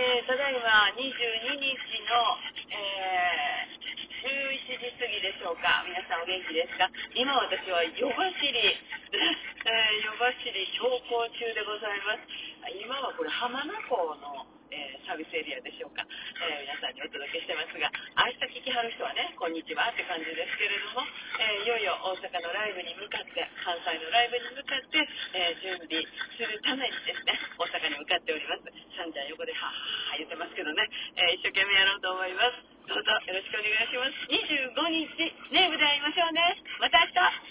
えー、ただいま22日の、えー、11時過ぎでしょうか。皆さんお元気ですか？今私は夜走り、えー、夜走り走行中でございます。今はこれ浜名湖の、えー、サービスエリアでしょうか、え皆さんにお届けしてますが、明日聞きはる人はね、こんにちはって感じですけれども、えいよいよ大阪のライブに向かって、関西のライブに向かって、え準備するためにですね、おます。サンちゃん横ではぁは言ってますけどね、え一生懸命やろうと思います。どうぞよろしくお願いします。25日、ネームで会いましょうね。また明日